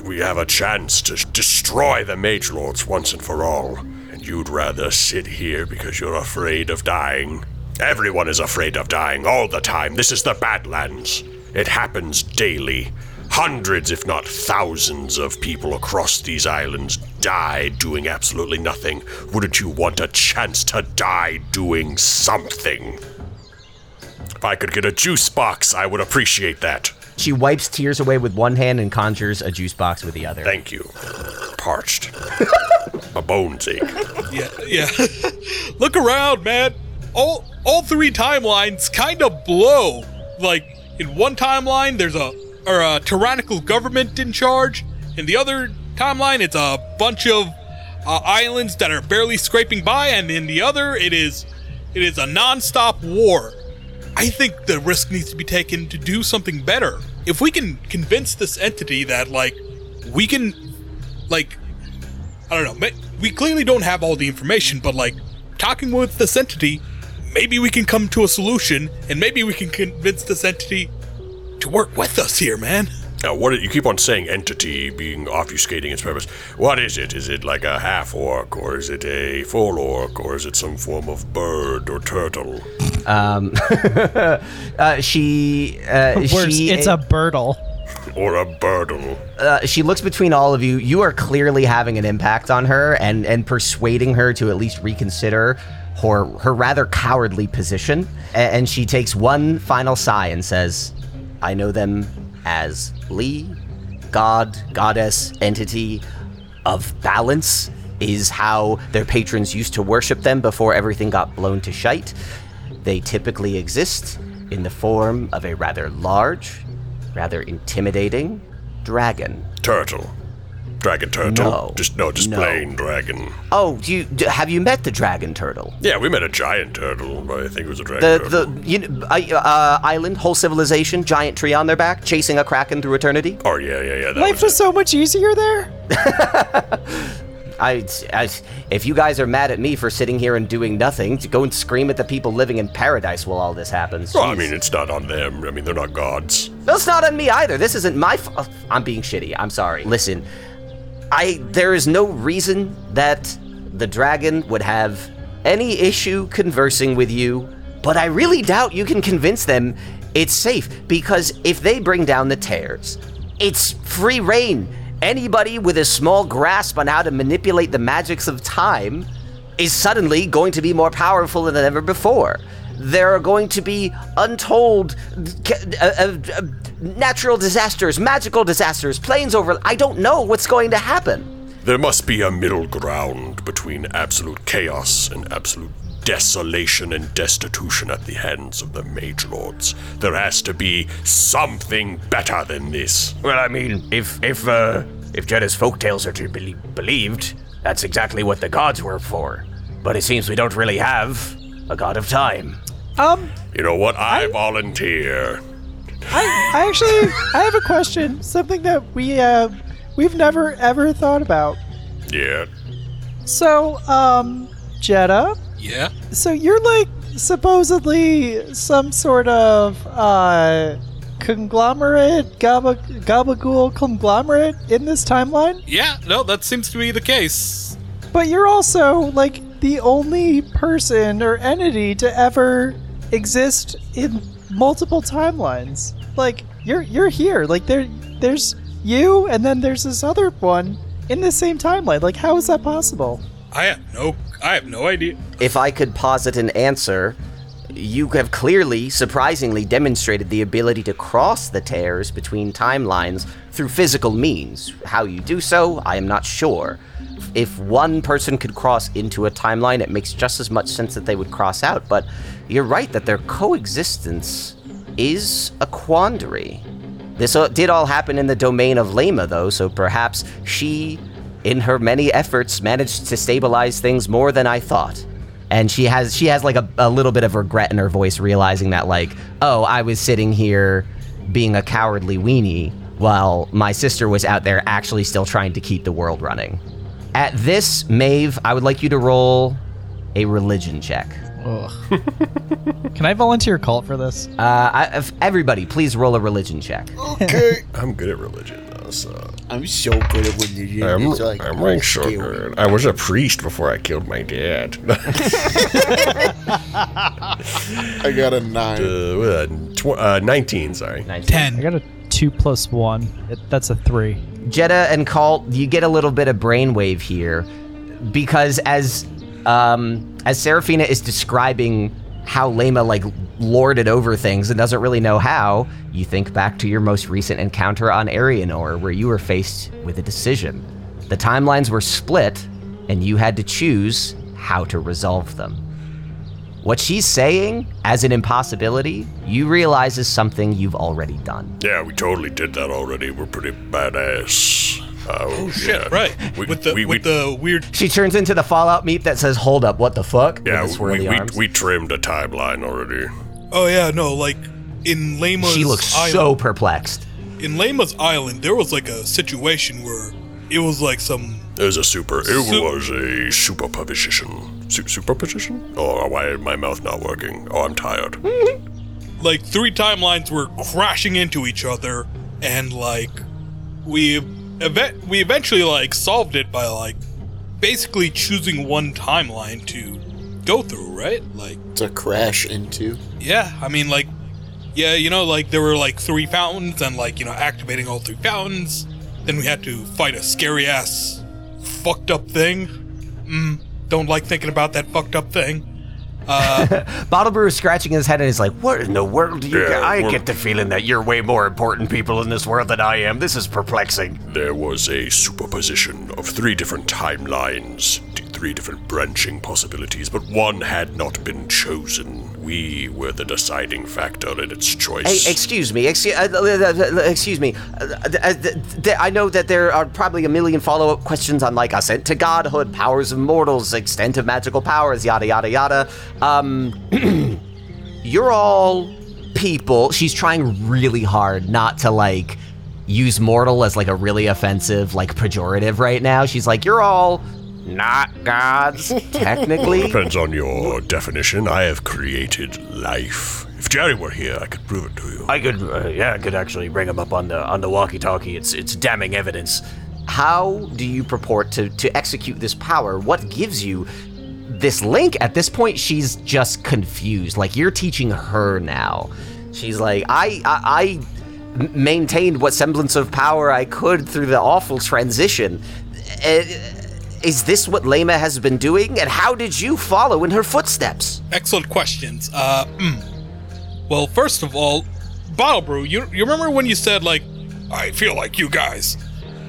Speaker 3: We have a chance to destroy the Mage Lords once and for all, and you'd rather sit here because you're afraid of dying. Everyone is afraid of dying all the time. This is the Badlands. It happens daily. Hundreds, if not thousands, of people across these islands die doing absolutely nothing. Wouldn't you want a chance to die doing something? If I could get a juice box, I would appreciate that.
Speaker 1: She wipes tears away with one hand and conjures a juice box with the other.
Speaker 3: Thank you. Parched. My bones ache.
Speaker 5: yeah, yeah. Look around, man. All all three timelines kind of blow. Like in one timeline, there's a or a tyrannical government in charge. In the other timeline, it's a bunch of uh, islands that are barely scraping by, and in the other, it is it is a non-stop war. I think the risk needs to be taken to do something better. If we can convince this entity that, like, we can, like, I don't know, we clearly don't have all the information, but, like, talking with this entity, maybe we can come to a solution, and maybe we can convince this entity to work with us here, man.
Speaker 3: Now, what you keep on saying entity being obfuscating its purpose. What is it? Is it like a half orc, or is it a full orc, or is it some form of bird or turtle?
Speaker 1: Um, uh, she, uh,
Speaker 4: Worse,
Speaker 1: she,
Speaker 4: it's a birdle.
Speaker 3: Or a birdle.
Speaker 1: uh, she looks between all of you. You are clearly having an impact on her and and persuading her to at least reconsider her her rather cowardly position. And she takes one final sigh and says, "I know them as Lee, god, goddess, entity of balance." Is how their patrons used to worship them before everything got blown to shite. They typically exist in the form of a rather large, rather intimidating dragon.
Speaker 3: Turtle. Dragon turtle.
Speaker 1: No.
Speaker 3: Just no, just
Speaker 1: No.
Speaker 3: plain dragon.
Speaker 1: Oh, you have you met the dragon turtle?
Speaker 3: Yeah, we met a giant turtle, but I think it was a dragon
Speaker 1: The
Speaker 3: turtle.
Speaker 1: the you know, I- uh, island, whole civilization, giant tree on their back, chasing a kraken through eternity.
Speaker 3: Oh yeah, yeah, yeah.
Speaker 4: Life
Speaker 3: was
Speaker 4: was so much easier there.
Speaker 1: I, I, if you guys are mad at me for sitting here and doing nothing, to go and scream at the people living in paradise while all this happens.
Speaker 3: Well, I mean, it's not on them. I mean, they're not gods.
Speaker 1: That's not on me either. This isn't my fault. I'm being shitty. I'm sorry. Listen, I there is no reason that the dragon would have any issue conversing with you, but I really doubt you can convince them it's safe because if they bring down the tears, it's free reign. Anybody with a small grasp on how to manipulate the magics of time is suddenly going to be more powerful than ever before. There are going to be untold uh, uh, uh, natural disasters, magical disasters, planes over. I don't know what's going to happen.
Speaker 3: There must be a middle ground between absolute chaos and absolute desolation and destitution at the hands of the Mage Lords. There has to be something better than this.
Speaker 1: Well, I mean, if if uh, if Jedda's folktales are to be believed, that's exactly what the gods were for. But it seems we don't really have a god of time.
Speaker 4: Um,
Speaker 3: You know what? I, volunteer.
Speaker 4: I, I actually I have a question. Something that we uh we've never ever thought about.
Speaker 3: Yeah.
Speaker 4: So, um, Jeddah.
Speaker 5: Yeah.
Speaker 4: So you're like supposedly some sort of uh, conglomerate, gaba, gabagool conglomerate in this timeline?
Speaker 5: Yeah, no, that seems to be the case.
Speaker 4: But you're also like the only person or entity to ever exist in multiple timelines. Like you're you're here. Like there there's you and then there's this other one in the same timeline. Like how is that possible?
Speaker 5: I have no, I have no idea.
Speaker 1: If I could posit an answer, you have clearly, surprisingly demonstrated the ability to cross the tears between timelines through physical means. How you do so, I am not sure. If one person could cross into a timeline, it makes just as much sense that they would cross out, but you're right that their coexistence is a quandary. This uh, did all happen in the domain of Lema, though, so perhaps she, in her many efforts, managed to stabilize things more than I thought. And she has she has like a, a little bit of regret in her voice, realizing that like, oh, I was sitting here being a cowardly weenie while my sister was out there actually still trying to keep the world running. At this, Maeve, I would like you to roll a religion check.
Speaker 4: Can I volunteer Kalt for this?
Speaker 1: Uh, I, if everybody, please roll a religion check.
Speaker 2: Okay.
Speaker 6: I'm good at religion, though, so.
Speaker 2: I'm so good at when you
Speaker 6: I'm,
Speaker 2: it's like,
Speaker 6: I'm like so
Speaker 2: scary.
Speaker 6: good. I was a priest before I killed my dad.
Speaker 2: I got a nine.
Speaker 6: uh, tw- uh, 19, sorry.
Speaker 4: I
Speaker 5: Ten.
Speaker 4: got a two plus one. It, that's a three.
Speaker 1: Jetta and Kalt, you get a little bit of brainwave here because as um, as Seraphina is describing how Lema like lorded over things and doesn't really know how, you think back to your most recent encounter on Arianor where you were faced with a decision. The timelines were split and you had to choose how to resolve them. What she's saying as an impossibility, you realize is something you've already done.
Speaker 3: Yeah, we totally did that already. We're pretty badass. Uh, oh
Speaker 5: Shit, right.
Speaker 3: We,
Speaker 5: with the
Speaker 3: we,
Speaker 5: with
Speaker 3: we,
Speaker 5: the weird.
Speaker 1: She turns into the Fallout meat that says, Hold up, what the fuck?
Speaker 3: yeah,
Speaker 1: with the
Speaker 3: we, we,
Speaker 1: arms.
Speaker 3: we trimmed a timeline already.
Speaker 5: Oh yeah, no, like in Lema's.
Speaker 1: she looks
Speaker 5: island,
Speaker 1: so perplexed.
Speaker 5: In Lema's island, there was like a situation where it was like some.
Speaker 3: It was a super. It
Speaker 5: Su-
Speaker 3: was a superposition. Su- superposition? Oh, why is my mouth not working? Oh, I'm tired.
Speaker 5: like three timelines were crashing into each other and like we event we eventually like solved it by like basically choosing one timeline to go through right? Like
Speaker 2: To crash into.
Speaker 5: yeah i mean like yeah you know like there were like three fountains and like you know activating all three fountains. Then we had to fight a scary ass fucked up thing. Mm, don't like thinking about that fucked up thing Uh,
Speaker 1: Bottle Brew is scratching his head and he's like, What in the world do you
Speaker 3: Yeah,
Speaker 1: get? I get the feeling that you're way more important people in this world than I am. This is perplexing.
Speaker 3: There was a superposition of three different timelines, t- three different branching possibilities, but one had not been chosen. We were the deciding factor in its choice.
Speaker 1: Hey, excuse me. Excuse, uh, excuse me. Uh, uh, th- th- I know that there are probably a million follow up questions on, like, ascent to godhood, powers of mortals, extent of magical powers, yada, yada, yada. Um, you're all people. She's trying really hard not to, like, use mortal as, like, a really offensive, like, pejorative right now. She's like, you're all not gods, technically.
Speaker 3: Depends on your definition. I have created life. If Jerry were here, I could prove it to you.
Speaker 1: I could, uh, yeah, I could actually bring him up on the on the walkie-talkie. It's it's damning evidence. How do you purport to to execute this power? What gives you this link? At this point, she's just confused. Like you're teaching her now. She's like, I I maintained what semblance of power I could through the awful transition. Uh, is this what Lema has been doing? And how did you follow in her footsteps?
Speaker 5: Excellent questions. Uh, mm. well, first of all, Bottle Brew, you you remember when you said like, I feel like you guys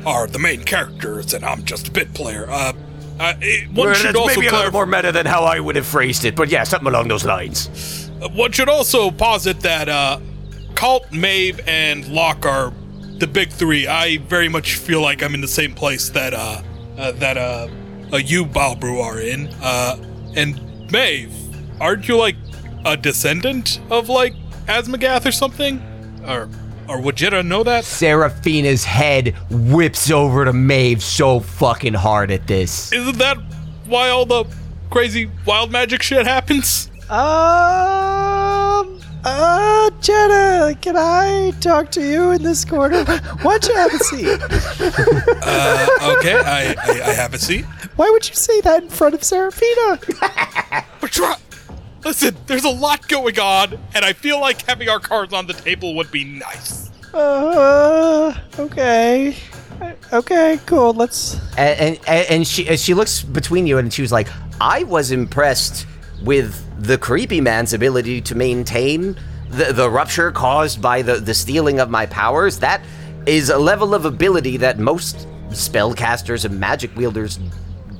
Speaker 5: are the main characters and I'm just a bit player. Uh, uh it, one
Speaker 1: Well,
Speaker 5: should also
Speaker 1: maybe a little more meta than how I would have phrased it, but yeah, something along those lines.
Speaker 5: One should also posit that uh, Kalt, Maeve, and Locke are the big three. I very much feel like I'm in the same place that uh, uh that uh, uh you Balbrew are in. Uh, and Maeve, aren't you like a descendant of like Asmagath or something? Or or would Jetta know that?
Speaker 1: Seraphina's head whips over to Maeve so fucking hard at this.
Speaker 5: Isn't that why all the crazy wild magic shit happens?
Speaker 4: Um, uh, Jenna, can I talk to you in this corner? Why don't you have a seat?
Speaker 5: Uh, okay, I, I, I have a seat.
Speaker 4: Why would you say that in front of Seraphina?
Speaker 5: But try. Listen, there's a lot going on, and I feel like having our cards on the table would be nice.
Speaker 4: Uh, okay. Okay, cool. Let's.
Speaker 1: and and, and she she looks between you and she was like, I was impressed with the creepy man's ability to maintain the, the rupture caused by the, the stealing of my powers. That is a level of ability that most spellcasters and magic wielders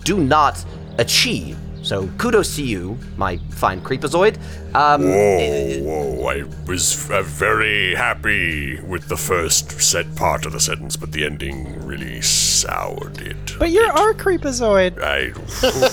Speaker 1: do not achieve. So kudos to you, my fine creepazoid. Um,
Speaker 3: Whoa, whoa. I was uh, very happy with the first set part of the sentence, but the ending really soured it.
Speaker 4: But you're our creepazoid.
Speaker 3: I.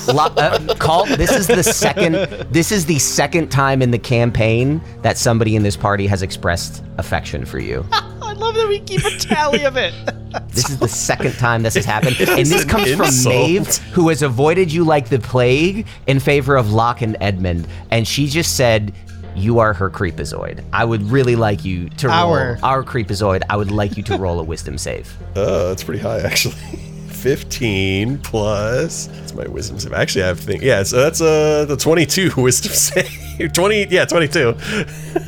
Speaker 1: Lo- uh, call this is the second this is the second time in the campaign that somebody in this party has expressed affection for you
Speaker 4: I love that we keep a tally of it.
Speaker 1: this is the second time this has happened and this
Speaker 6: an
Speaker 1: comes from
Speaker 6: insult.
Speaker 1: Maeve who has avoided you like the plague in favor of Locke and Edmund and she just said you are her creepazoid. I would really like you to roll
Speaker 4: Our.
Speaker 1: our creepazoid. I would like you to roll a wisdom save.
Speaker 6: Oh, that's pretty high actually. 15 plus. That's my wisdom save. Actually, I have to think. Yeah, so that's uh the 22 wisdom save. 20, yeah, 22.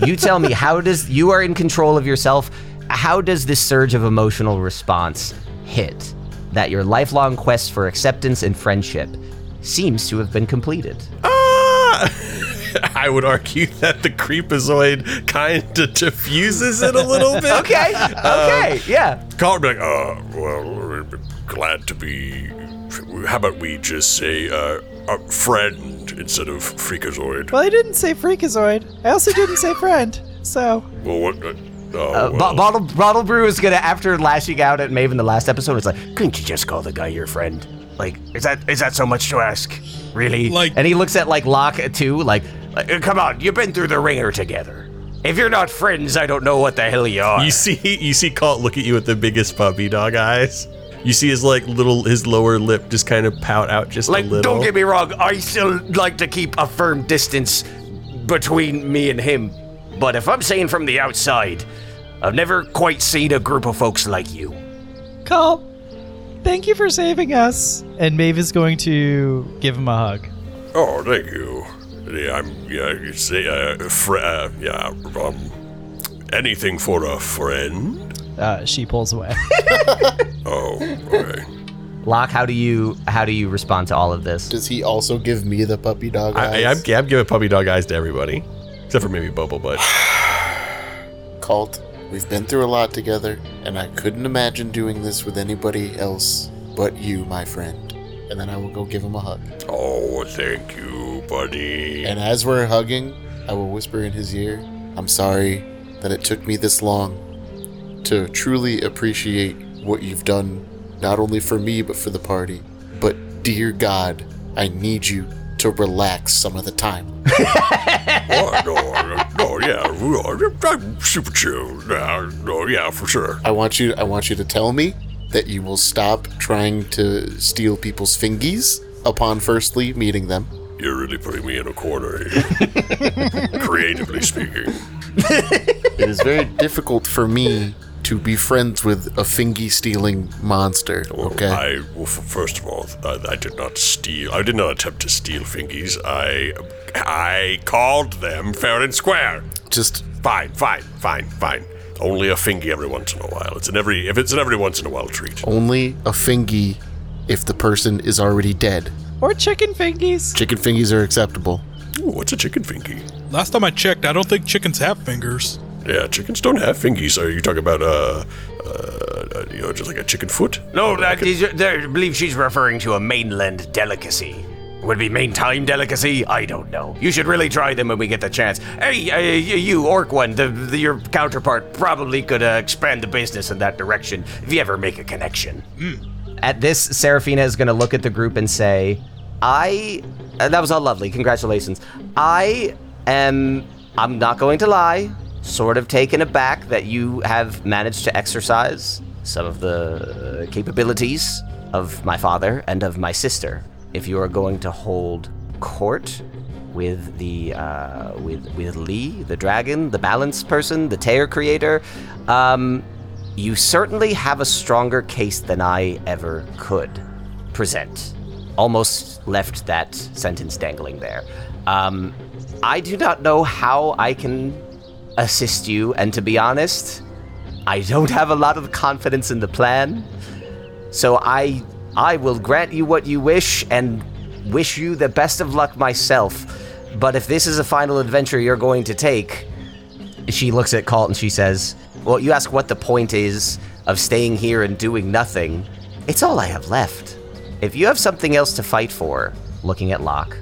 Speaker 1: You tell me how does you are in control of yourself. How does this surge of emotional response hit that your lifelong quest for acceptance and friendship seems to have been completed?
Speaker 6: Ah! I would argue that the creepazoid kind of diffuses it a little bit.
Speaker 1: Okay, okay, yeah.
Speaker 3: Carl would be like, uh, well, we're glad to be. How about we just say, uh, a friend instead of freakazoid?
Speaker 4: well, I didn't say freakazoid. I also didn't say friend. So,
Speaker 3: Well, what? Uh, oh,
Speaker 1: Uh,
Speaker 3: well.
Speaker 1: Bottle Bottle Brew is gonna after lashing out at Maven in the last episode. It's like, couldn't you just call the guy your friend? Like, is that is that so much to ask? Really?
Speaker 5: Like-
Speaker 1: and he looks at like Locke too. Like, like, come on, you've been through the ringer together. If you're not friends, I don't know what the hell you are.
Speaker 6: You see, you see, Kalt look at you with the biggest puppy dog eyes. You see his like little, his lower lip just kind of pout out just
Speaker 1: Like,
Speaker 6: a little.
Speaker 1: don't get me wrong, I still like to keep a firm distance between me and him. But if I'm saying from the outside, I've never quite seen a group of folks like you.
Speaker 4: Kalt, thank you for saving us. And Maeve is going to give him a hug.
Speaker 3: Oh, thank you. Yeah, I'm. Yeah, you say, uh, fr- uh, yeah, um, anything for a friend.
Speaker 4: Uh, she pulls away.
Speaker 3: Oh, okay.
Speaker 1: Locke, how do you how do you respond to all of this?
Speaker 2: Does he also give me the puppy dog eyes?
Speaker 6: I, I, I'm, I'm giving puppy dog eyes to everybody, except for maybe Bobo. But
Speaker 2: Kalt, we've been through a lot together, and I couldn't imagine doing this with anybody else but you, my friend. And then I will go give him a hug.
Speaker 3: Oh, thank you, buddy.
Speaker 2: And as we're hugging, I will whisper in his ear, I'm sorry that it took me this long to truly appreciate what you've done, not only for me, but for the party. But dear God, I need you to relax some of the time.
Speaker 3: oh, no, no, yeah, no, I'm super chill. Yeah, no, yeah, for sure.
Speaker 2: I want you I want you to tell me that you will stop trying to steal people's fingies upon firstly meeting them.
Speaker 3: You're really putting me in a corner here. Creatively speaking.
Speaker 2: It is very difficult for me to be friends with a fingy stealing monster, okay?
Speaker 3: I, well, first of all, uh, I did not steal. I did not attempt to steal fingies. I, I called them fair and square.
Speaker 2: Just
Speaker 3: Fine, fine, fine, fine. Only a fingy every once in a while. It's an every if it's an every once in a while treat.
Speaker 2: only a fingy if the person is already dead.
Speaker 4: or chicken fingies.
Speaker 2: Chicken fingies are acceptable.
Speaker 3: Ooh, what's a chicken fingy?
Speaker 5: Last time I checked, I don't think chickens have fingers.
Speaker 3: Yeah, chickens don't have fingies. Are you talking about uh, uh, you know, just like a chicken foot?
Speaker 1: No, that is, I believe she's referring to a mainland delicacy. Would it be main time delicacy? I don't know. You should really try them when we get the chance. Hey, uh, you orc one, the, the, your counterpart probably could uh, expand the business in that direction if you ever make a connection. At this, Seraphina is going to look at the group and say, I. Uh, that was all lovely. Congratulations. I am. I'm not going to lie. Sort of taken aback that you have managed to exercise some of the capabilities of my father and of my sister. If you are going to hold court with the uh, with with Lee, the dragon, the balance person, the tear creator. Um, you certainly have a stronger case than I ever could present. Almost left that sentence dangling there. Um, I do not know how I can assist you, and to be honest, I don't have a lot of confidence in the plan. So I I will grant you what you wish and wish you the best of luck myself. But if this is a final adventure you're going to take, she looks at Kalt and she says, Well, you ask what the point is of staying here and doing nothing. It's all I have left. If you have something else to fight for, looking at Locke,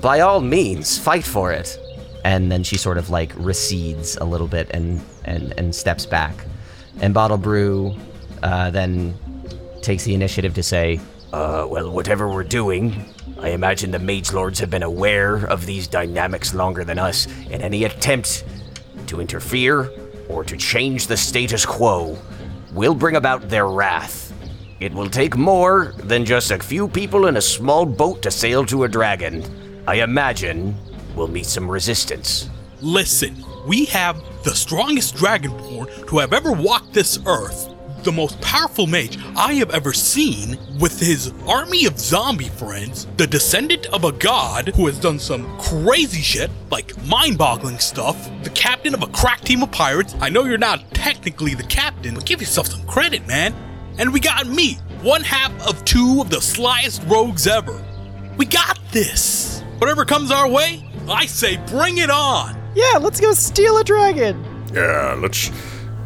Speaker 1: by all means, fight for it. And then she sort of like recedes a little bit and and, and steps back. And Bottle Brew uh, then takes the initiative to say, uh, well, whatever we're doing, I imagine the Mage Lords have been aware of these dynamics longer than us, and any attempt to interfere or to change the status quo will bring about their wrath. It will take more than just a few people in a small boat to sail to a dragon. I imagine we'll meet some resistance.
Speaker 5: Listen, we have the strongest dragonborn to have ever walked this earth. The most powerful mage I have ever seen, with his army of zombie friends, the descendant of a god who has done some crazy shit, like mind boggling stuff, the captain of a crack team of pirates. I know you're not technically the captain, but give yourself some credit, man. And we got me, one half of two of the slyest rogues ever. We got this. Whatever comes our way, I say bring it on.
Speaker 4: Yeah, let's go steal a dragon.
Speaker 3: Yeah, let's.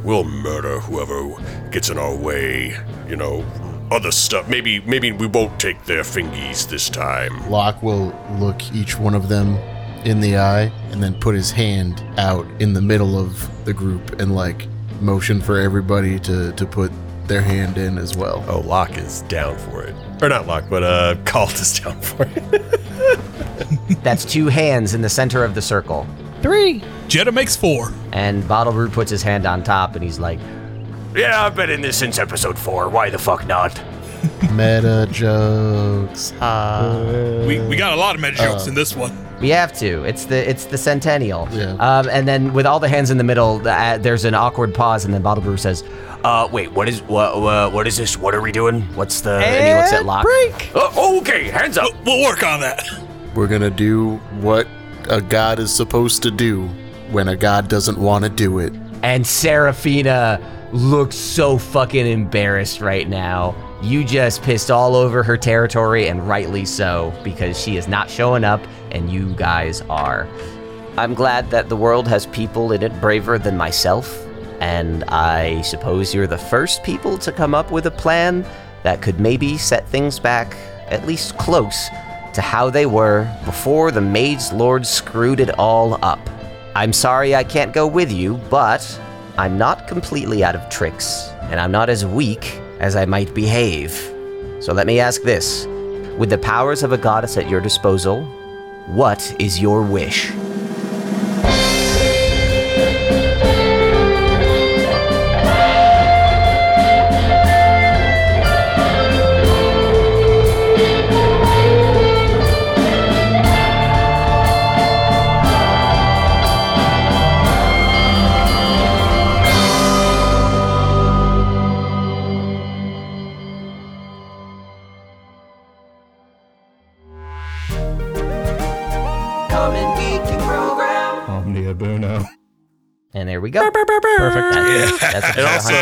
Speaker 3: We'll murder whoever gets in our way. You know, other stuff. Maybe, maybe we won't take their fingies this time.
Speaker 2: Locke will look each one of them in the eye and then put his hand out in the middle of the group and like motion for everybody to to put their hand in as well.
Speaker 6: Oh, Locke is down for it. Or not Locke, but uh, Kalt is down for it.
Speaker 1: That's two hands in the center of the circle.
Speaker 4: Three.
Speaker 5: Jetta makes four.
Speaker 1: And Bottle Brew puts his hand on top and he's like,
Speaker 3: Yeah, I've been in this since episode four. Why the fuck not?
Speaker 2: Meta jokes. Ah.
Speaker 5: We, we got a lot of meta jokes in this one.
Speaker 1: We have to. It's the it's the centennial.
Speaker 2: Yeah.
Speaker 1: Um, and then with all the hands in the middle, uh, there's an awkward pause, and then Bottle Brew says,
Speaker 3: Uh, wait, what is what? Uh, what is this? What are we doing?
Speaker 1: "What's the?" And, he looks at Locke.
Speaker 4: break.
Speaker 3: Uh, okay, hands up.
Speaker 5: We'll work on that.
Speaker 2: We're gonna do what a god is supposed to do when a god doesn't want to do it.
Speaker 1: And Seraphina looks so fucking embarrassed right now. You just pissed all over her territory, and rightly so, because she is not showing up, and you guys are. I'm glad that the world has people in it braver than myself, and I suppose you're the first people to come up with a plan that could maybe set things back, at least close, to how they were before the Mage Lord screwed it all up. I'm sorry I can't go with you, but I'm not completely out of tricks, and I'm not as weak as I might behave. So let me ask this With the powers of a goddess at your disposal, what is your wish?
Speaker 4: Perfect.
Speaker 1: That's, that's
Speaker 6: And also,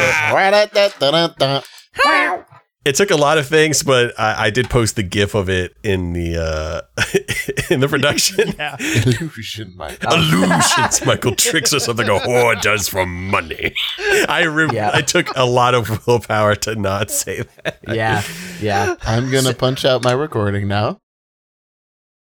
Speaker 6: it took a lot of things, but I, I did post the GIF of it in the uh, in the production.
Speaker 2: Illusion, my
Speaker 6: Illusions. Michael tricks us something a whore does for money. I re-
Speaker 1: Yeah.
Speaker 6: I took a lot of willpower to not say that.
Speaker 1: yeah, yeah.
Speaker 2: I'm gonna punch out my recording now.